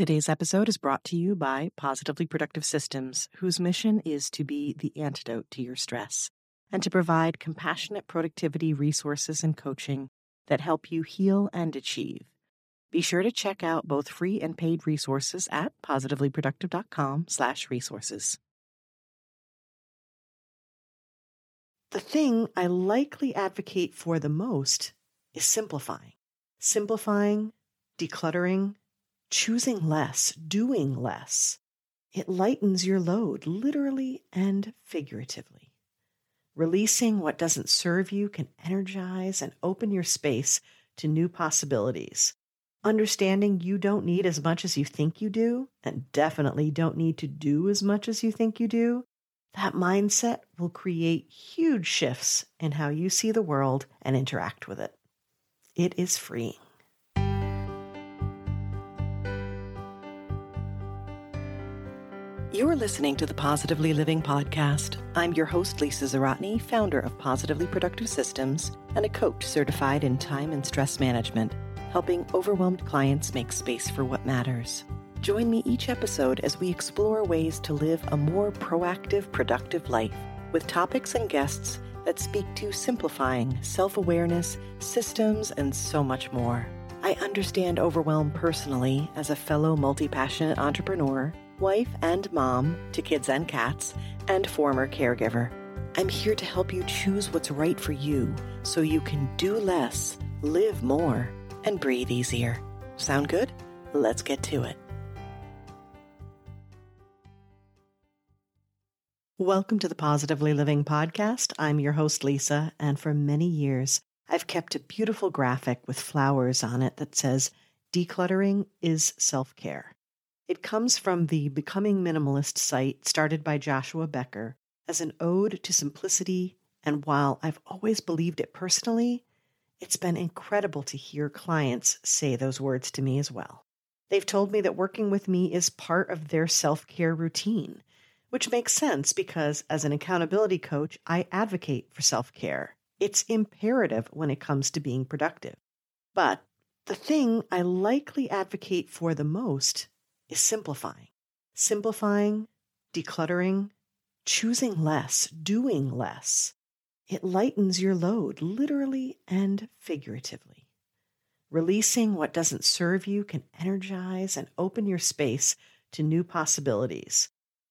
Today's episode is brought to you by Positively Productive Systems, whose mission is to be the antidote to your stress and to provide compassionate productivity resources and coaching that help you heal and achieve. Be sure to check out both free and paid resources at positivelyproductive.com/resources. The thing I likely advocate for the most is simplifying. Simplifying, decluttering, choosing less, doing less. It lightens your load, literally and figuratively. Releasing what doesn't serve you can energize and open your space to new possibilities. Understanding you don't need as much as you think you do, and definitely don't need to do as much as you think you do, that mindset will create huge shifts in how you see the world and interact with it. It is freeing. You're listening to the Positively Living Podcast. I'm your host, Lisa Zawrotny, founder of Positively Productive Systems and a coach certified in time and stress management, helping overwhelmed clients make space for what matters. Join me each episode as we explore ways to live a more proactive, productive life with topics and guests that speak to simplifying, self awareness, systems, and so much more. I understand overwhelm personally as a fellow multi passionate entrepreneur wife and mom to kids and cats, and former caregiver. I'm here to help you choose what's right for you so you can do less, live more, and breathe easier. Sound good? Let's get to it. Welcome to the Positively Living Podcast. I'm your host, Lisa, and for many years, I've kept a beautiful graphic with flowers on it that says, Decluttering is self care. It comes from the Becoming Minimalist site started by Joshua Becker as an ode to simplicity. And while I've always believed it personally, it's been incredible to hear clients say those words to me as well. They've told me that working with me is part of their self care routine, which makes sense because as an accountability coach, I advocate for self care. It's imperative when it comes to being productive. But the thing I likely advocate for the most is simplifying. Simplifying, decluttering, choosing less, doing less. It lightens your load, literally and figuratively. Releasing what doesn't serve you can energize and open your space to new possibilities.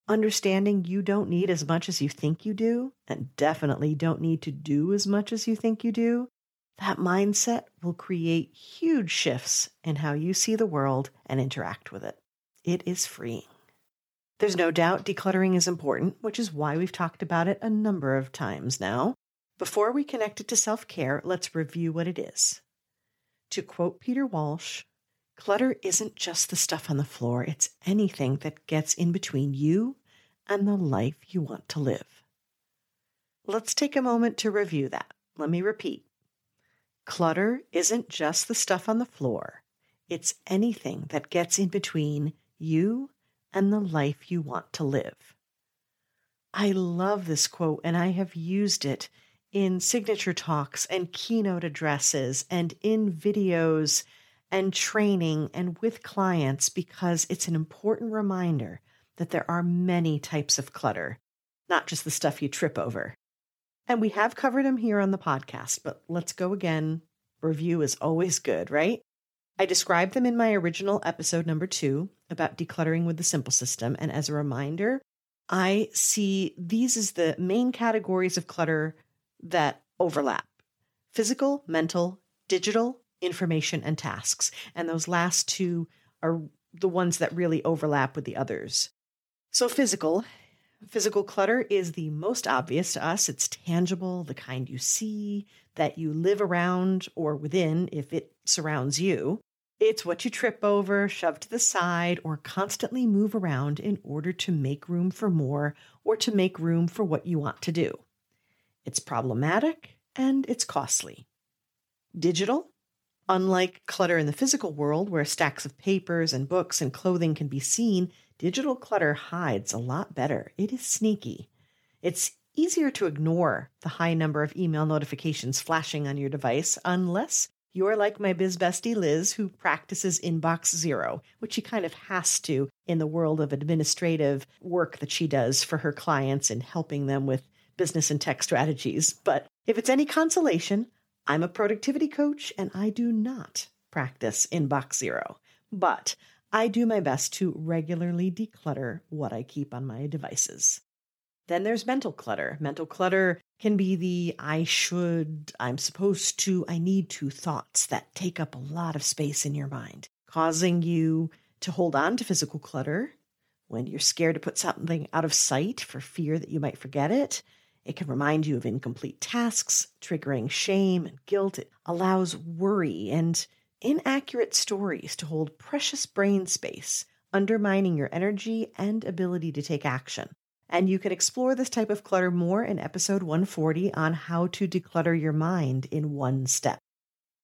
Understanding you don't need as much as you think you do, and definitely don't need to do as much as you think you do, that mindset will create huge shifts in how you see the world and interact with it. It is freeing. There's no doubt decluttering is important, which is why we've talked about it a number of times now. Before we connect it to self care, let's review what it is. To quote Peter Walsh, clutter isn't just the stuff on the floor, it's anything that gets in between you and the life you want to live. Let's take a moment to review that. Let me repeat. Clutter isn't just the stuff on the floor, it's anything that gets in between you and the life you want to live. I love this quote, and I have used it in signature talks and keynote addresses and in videos and training and with clients because it's an important reminder that there are many types of clutter, not just the stuff you trip over. And we have covered them here on the podcast, but let's go again. Review is always good, right? I described them in my original episode number two about decluttering with the simple system. And as a reminder, I see these as the main categories of clutter that overlap physical, mental, digital, information, and tasks. And those last two are the ones that really overlap with the others. So, physical. Physical clutter is the most obvious to us. It's tangible, the kind you see, that you live around or within if it surrounds you. It's what you trip over, shove to the side, or constantly move around in order to make room for more or to make room for what you want to do. It's problematic and it's costly. Digital, unlike clutter in the physical world where stacks of papers and books and clothing can be seen, digital clutter hides a lot better. It is sneaky. It's easier to ignore the high number of email notifications flashing on your device unless You're like my biz bestie Liz, who practices inbox zero, which she kind of has to in the world of administrative work that she does for her clients and helping them with business and tech strategies. But if it's any consolation, I'm a productivity coach and I do not practice inbox zero. But I do my best to regularly declutter what I keep on my devices. Then there's mental clutter. Mental clutter can be the I should, I'm supposed to, I need to thoughts that take up a lot of space in your mind, causing you to hold on to physical clutter when you're scared to put something out of sight for fear that you might forget it. It can remind you of incomplete tasks, triggering shame and guilt. It allows worry and inaccurate stories to hold precious brain space, undermining your energy and ability to take action. And you can explore this type of clutter more in episode 140 on how to declutter your mind in one step.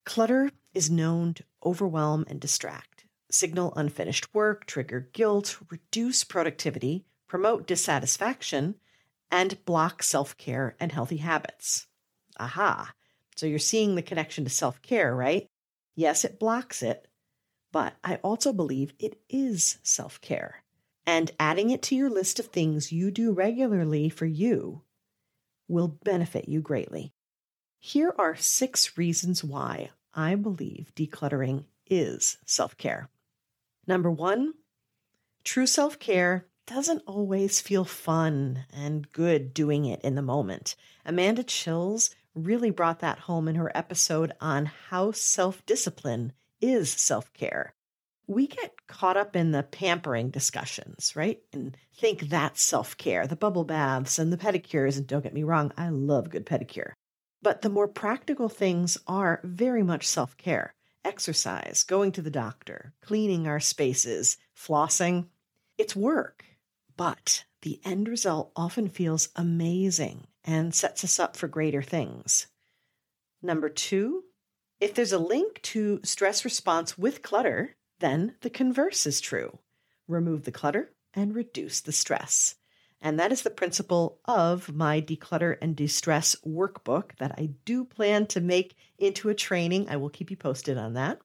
Clutter is known to overwhelm and distract, signal unfinished work, trigger guilt, reduce productivity, promote dissatisfaction, and block self care and healthy habits. Aha. So you're seeing the connection to self care, right? Yes, it blocks it, but I also believe it is self care and adding it to your list of things you do regularly for you will benefit you greatly. Here are six reasons why I believe decluttering is self care. Number one, true self care doesn't always feel fun and good doing it in the moment. Amanda Chills really brought that home in her episode on how self discipline is self care we get caught up in the pampering discussions, right? And think that's self care, the bubble baths and the pedicures. And don't get me wrong, I love good pedicure. But the more practical things are very much self care exercise, going to the doctor, cleaning our spaces, flossing. It's work, but the end result often feels amazing and sets us up for greater things. Number two, if there's a link to stress response with clutter, then the converse is true remove the clutter and reduce the stress. And that is the principle of my declutter and de-stress workbook that I do plan to make into a training. I will keep you posted on that.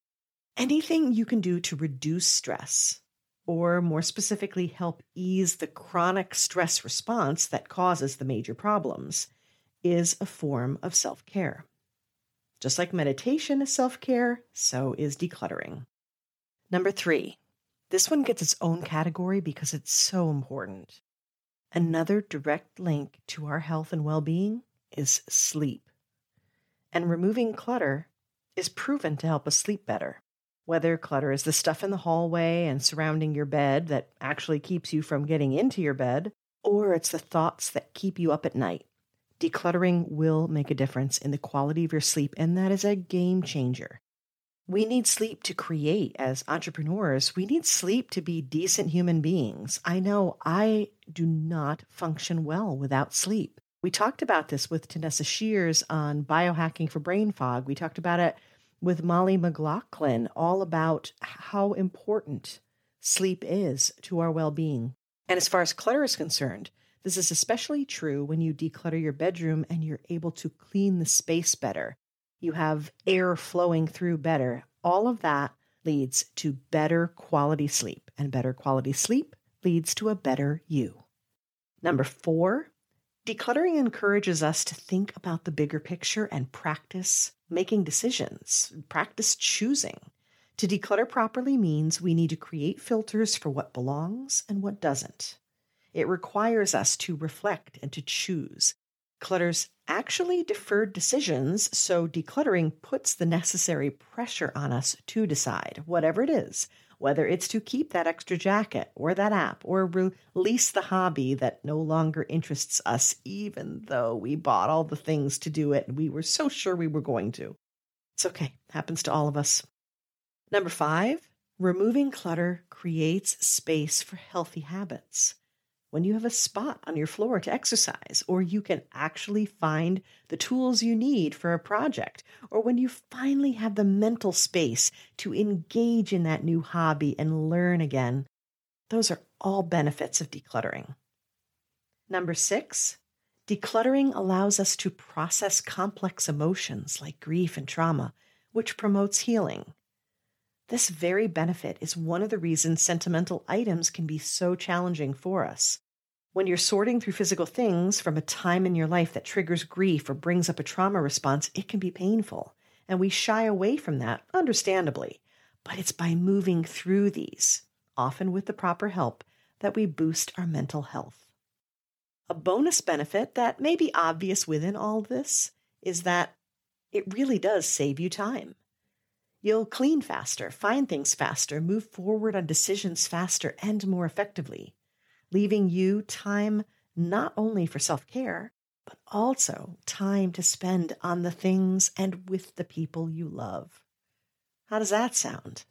Anything you can do to reduce stress, or more specifically, help ease the chronic stress response that causes the major problems, is a form of self care. Just like meditation is self care, so is decluttering. Number three, this one gets its own category because it's so important. Another direct link to our health and well being is sleep. And removing clutter is proven to help us sleep better. Whether clutter is the stuff in the hallway and surrounding your bed that actually keeps you from getting into your bed, or it's the thoughts that keep you up at night. Decluttering will make a difference in the quality of your sleep, and that is a game changer. We need sleep to create as entrepreneurs. We need sleep to be decent human beings. I know I do not function well without sleep. We talked about this with Tanessa Shears on biohacking for brain fog. We talked about it with Molly McLaughlin, all about how important sleep is to our well being. And as far as clutter is concerned, this is especially true when you declutter your bedroom and you're able to clean the space better you have air flowing through better. All of that leads to better quality sleep, and better quality sleep leads to a better you. Number four, decluttering encourages us to think about the bigger picture and practice making decisions, practice choosing. To declutter properly means we need to create filters for what belongs and what doesn't. It requires us to reflect and to choose. Clutter's actually deferred decisions, so decluttering puts the necessary pressure on us to decide, whatever it is, whether it's to keep that extra jacket or that app or release the hobby that no longer interests us, even though we bought all the things to do it and we were so sure we were going to. It's okay, happens to all of us. Number five, removing clutter creates space for healthy habits when you have a spot on your floor to exercise, or you can actually find the tools you need for a project, or when you finally have the mental space to engage in that new hobby and learn again. Those are all benefits of decluttering. Number six, decluttering allows us to process complex emotions like grief and trauma which promotes healing. This very benefit is one of the reasons sentimental items can be so challenging for us. When you're sorting through physical things from a time in your life that triggers grief or brings up a trauma response, it can be painful. And we shy away from that, understandably. But it's by moving through these, often with the proper help, that we boost our mental health. A bonus benefit that may be obvious within all this is that it really does save you time. You'll clean faster, find things faster, move forward on decisions faster and more effectively, leaving you time not only for self care, but also time to spend on the things and with the people you love. How does that sound?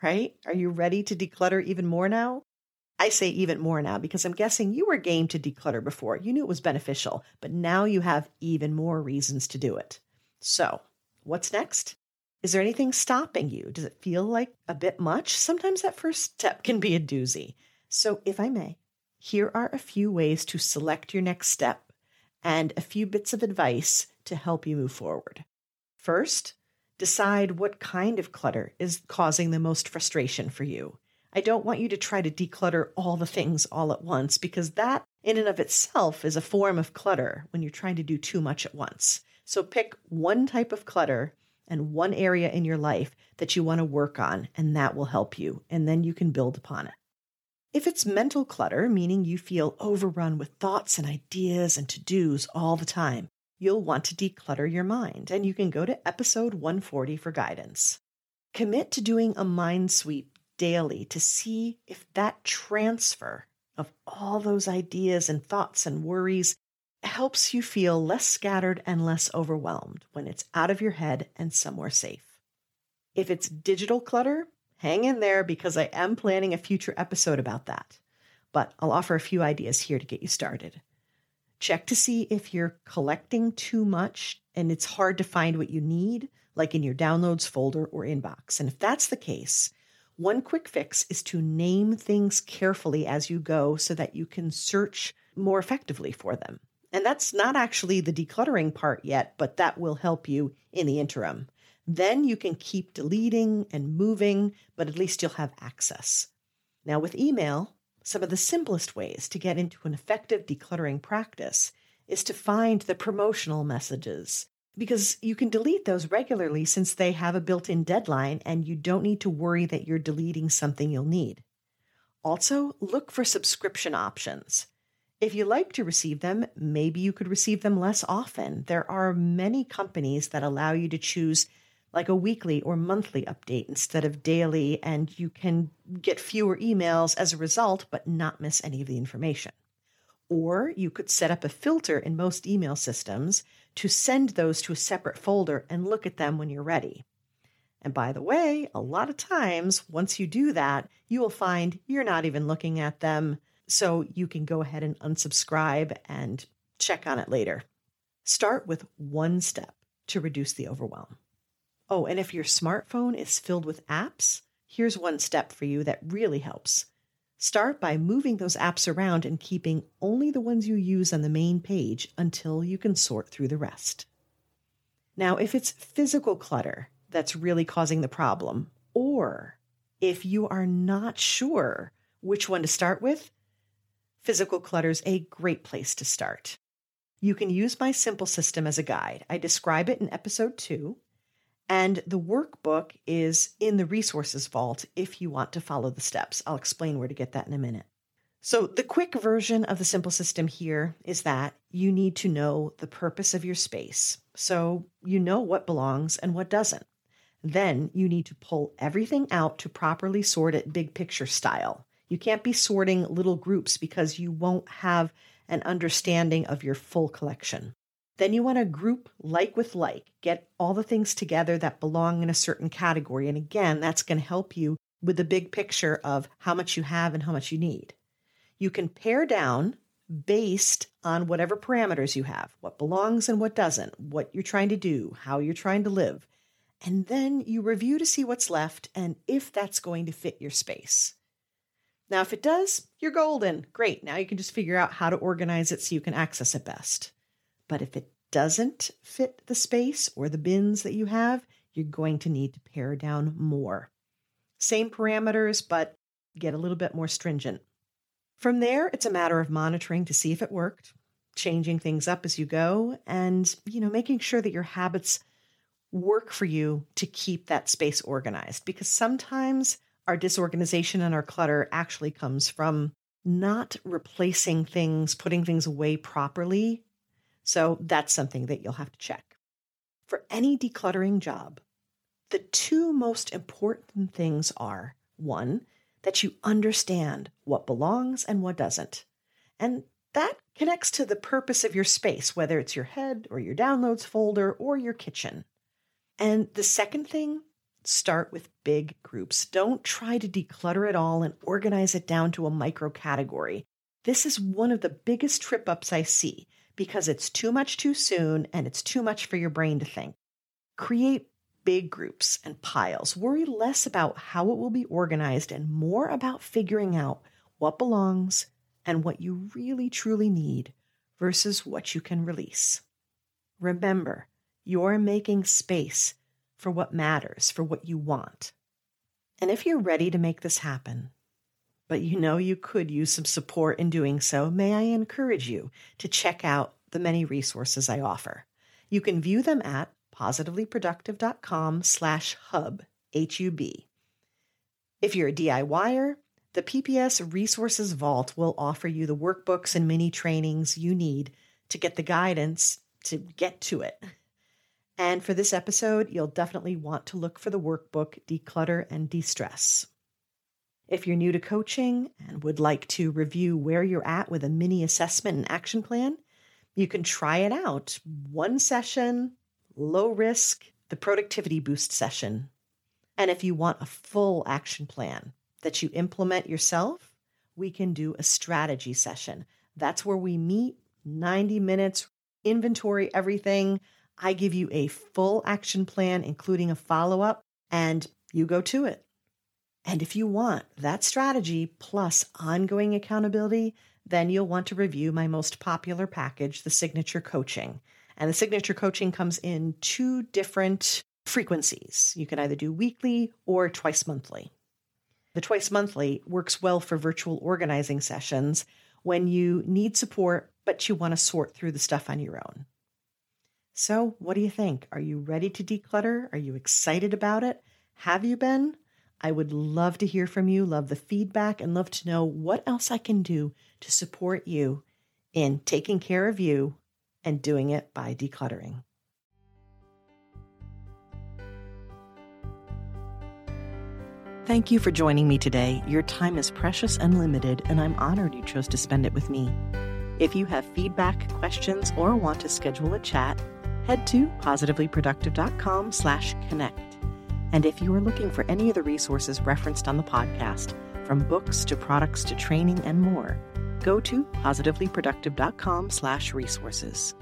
Right? Are you ready to declutter even more now? I say even more now because I'm guessing you were game to declutter before. You knew it was beneficial, but now you have even more reasons to do it. So, what's next? Is there anything stopping you? Does it feel like a bit much? Sometimes that first step can be a doozy. So, if I may, here are a few ways to select your next step and a few bits of advice to help you move forward. First, decide what kind of clutter is causing the most frustration for you. I don't want you to try to declutter all the things all at once because that, in and of itself, is a form of clutter when you're trying to do too much at once. So pick one type of clutter and one area in your life that you want to work on, and that will help you. And then you can build upon it. If it's mental clutter, meaning you feel overrun with thoughts and ideas and to dos all the time, you'll want to declutter your mind, and you can go to episode 140 for guidance. Commit to doing a mind sweep daily to see if that transfer of all those ideas and thoughts and worries helps you feel less scattered and less overwhelmed when it's out of your head and somewhere safe. If it's digital clutter, hang in there because I am planning a future episode about that. But I'll offer a few ideas here to get you started. Check to see if you're collecting too much and it's hard to find what you need, like in your downloads folder or inbox. And if that's the case, one quick fix is to name things carefully as you go so that you can search more effectively for them. And that's not actually the decluttering part yet, but that will help you in the interim. Then you can keep deleting and moving, but at least you'll have access. Now, with email, some of the simplest ways to get into an effective decluttering practice is to find the promotional messages because you can delete those regularly since they have a built in deadline and you don't need to worry that you're deleting something you'll need. Also, look for subscription options. If you like to receive them, maybe you could receive them less often. There are many companies that allow you to choose like a weekly or monthly update instead of daily, and you can get fewer emails as a result, but not miss any of the information. Or you could set up a filter in most email systems to send those to a separate folder and look at them when you're ready. And by the way, a lot of times, once you do that, you will find you're not even looking at them. So you can go ahead and unsubscribe and check on it later. Start with one step to reduce the overwhelm. Oh, and if your smartphone is filled with apps, here's one step for you that really helps. Start by moving those apps around and keeping only the ones you use on the main page until you can sort through the rest. Now, if it's physical clutter that's really causing the problem, or if you are not sure which one to start with, physical clutter is a great place to start. You can use my simple system as a guide. I describe it in episode two, and the workbook is in the resources vault if you want to follow the steps. I'll explain where to get that in a minute. So, the quick version of the simple system here is that you need to know the purpose of your space. So, you know what belongs and what doesn't. Then you need to pull everything out to properly sort it big picture style. You can't be sorting little groups because you won't have an understanding of your full collection. Then you want to group like with like, get all the things together that belong in a certain category. And again, that's going to help you with the big picture of how much you have and how much you need. You can pare down based on whatever parameters you have what belongs and what doesn't, what you're trying to do, how you're trying to live. And then you review to see what's left and if that's going to fit your space. Now, if it does, you're golden. Great. Now you can just figure out how to organize it so you can access it best. But if it doesn't fit the space or the bins that you have, you're going to need to pare down more. Same parameters, but get a little bit more stringent. From there, it's a matter of monitoring to see if it worked, changing things up as you go, and you know, making sure that your habits work for you to keep that space organized because sometimes our disorganization and our clutter actually comes from not replacing things, putting things away properly. So that's something that you'll have to check. For any decluttering job, the two most important things are one, that you understand what belongs and what doesn't. And that connects to the purpose of your space, whether it's your head or your downloads folder or your kitchen. And the second thing, start with big groups. Don't try to declutter it all and organize it down to a micro category. This is one of the biggest trip ups I see because it's too much too soon and it's too much for your brain to think. Create big groups and piles. Worry less about how it will be organized and more about figuring out what belongs and what you really truly need versus what you can release. Remember, you're making space for what matters, for what you want. And if you're ready to make this happen, but you know you could use some support in doing so, may I encourage you to check out the many resources I offer. You can view them at positivelyproductive.com slash hub, H-U-B. If you're a DIYer, the PPS Resources Vault will offer you the workbooks and mini trainings you need to get the guidance to get to it. And for this episode, you'll definitely want to look for the workbook Declutter and De-Stress. If you're new to coaching and would like to review where you're at with a mini assessment and action plan, you can try it out. One session, low risk, the productivity boost session. And if you want a full action plan that you implement yourself, we can do a strategy session. That's where we meet 90 minutes, inventory everything, I give you a full action plan, including a follow up, and you go to it. And if you want that strategy plus ongoing accountability, then you'll want to review my most popular package, the Signature Coaching. And the Signature Coaching comes in two different frequencies. You can either do weekly or twice monthly. The twice monthly works well for virtual organizing sessions when you need support, but you want to sort through the stuff on your own. So, what do you think? Are you ready to declutter? Are you excited about it? Have you been? I would love to hear from you, love the feedback, and love to know what else I can do to support you in taking care of you and doing it by decluttering. Thank you for joining me today. Your time is precious and limited, and I'm honored you chose to spend it with me. If you have feedback, questions, or want to schedule a chat, head to positivelyproductive.com slash connect. And if you are looking for any of the resources referenced on the podcast, from books to products to training and more, go to positivelyproductive.com slash resources.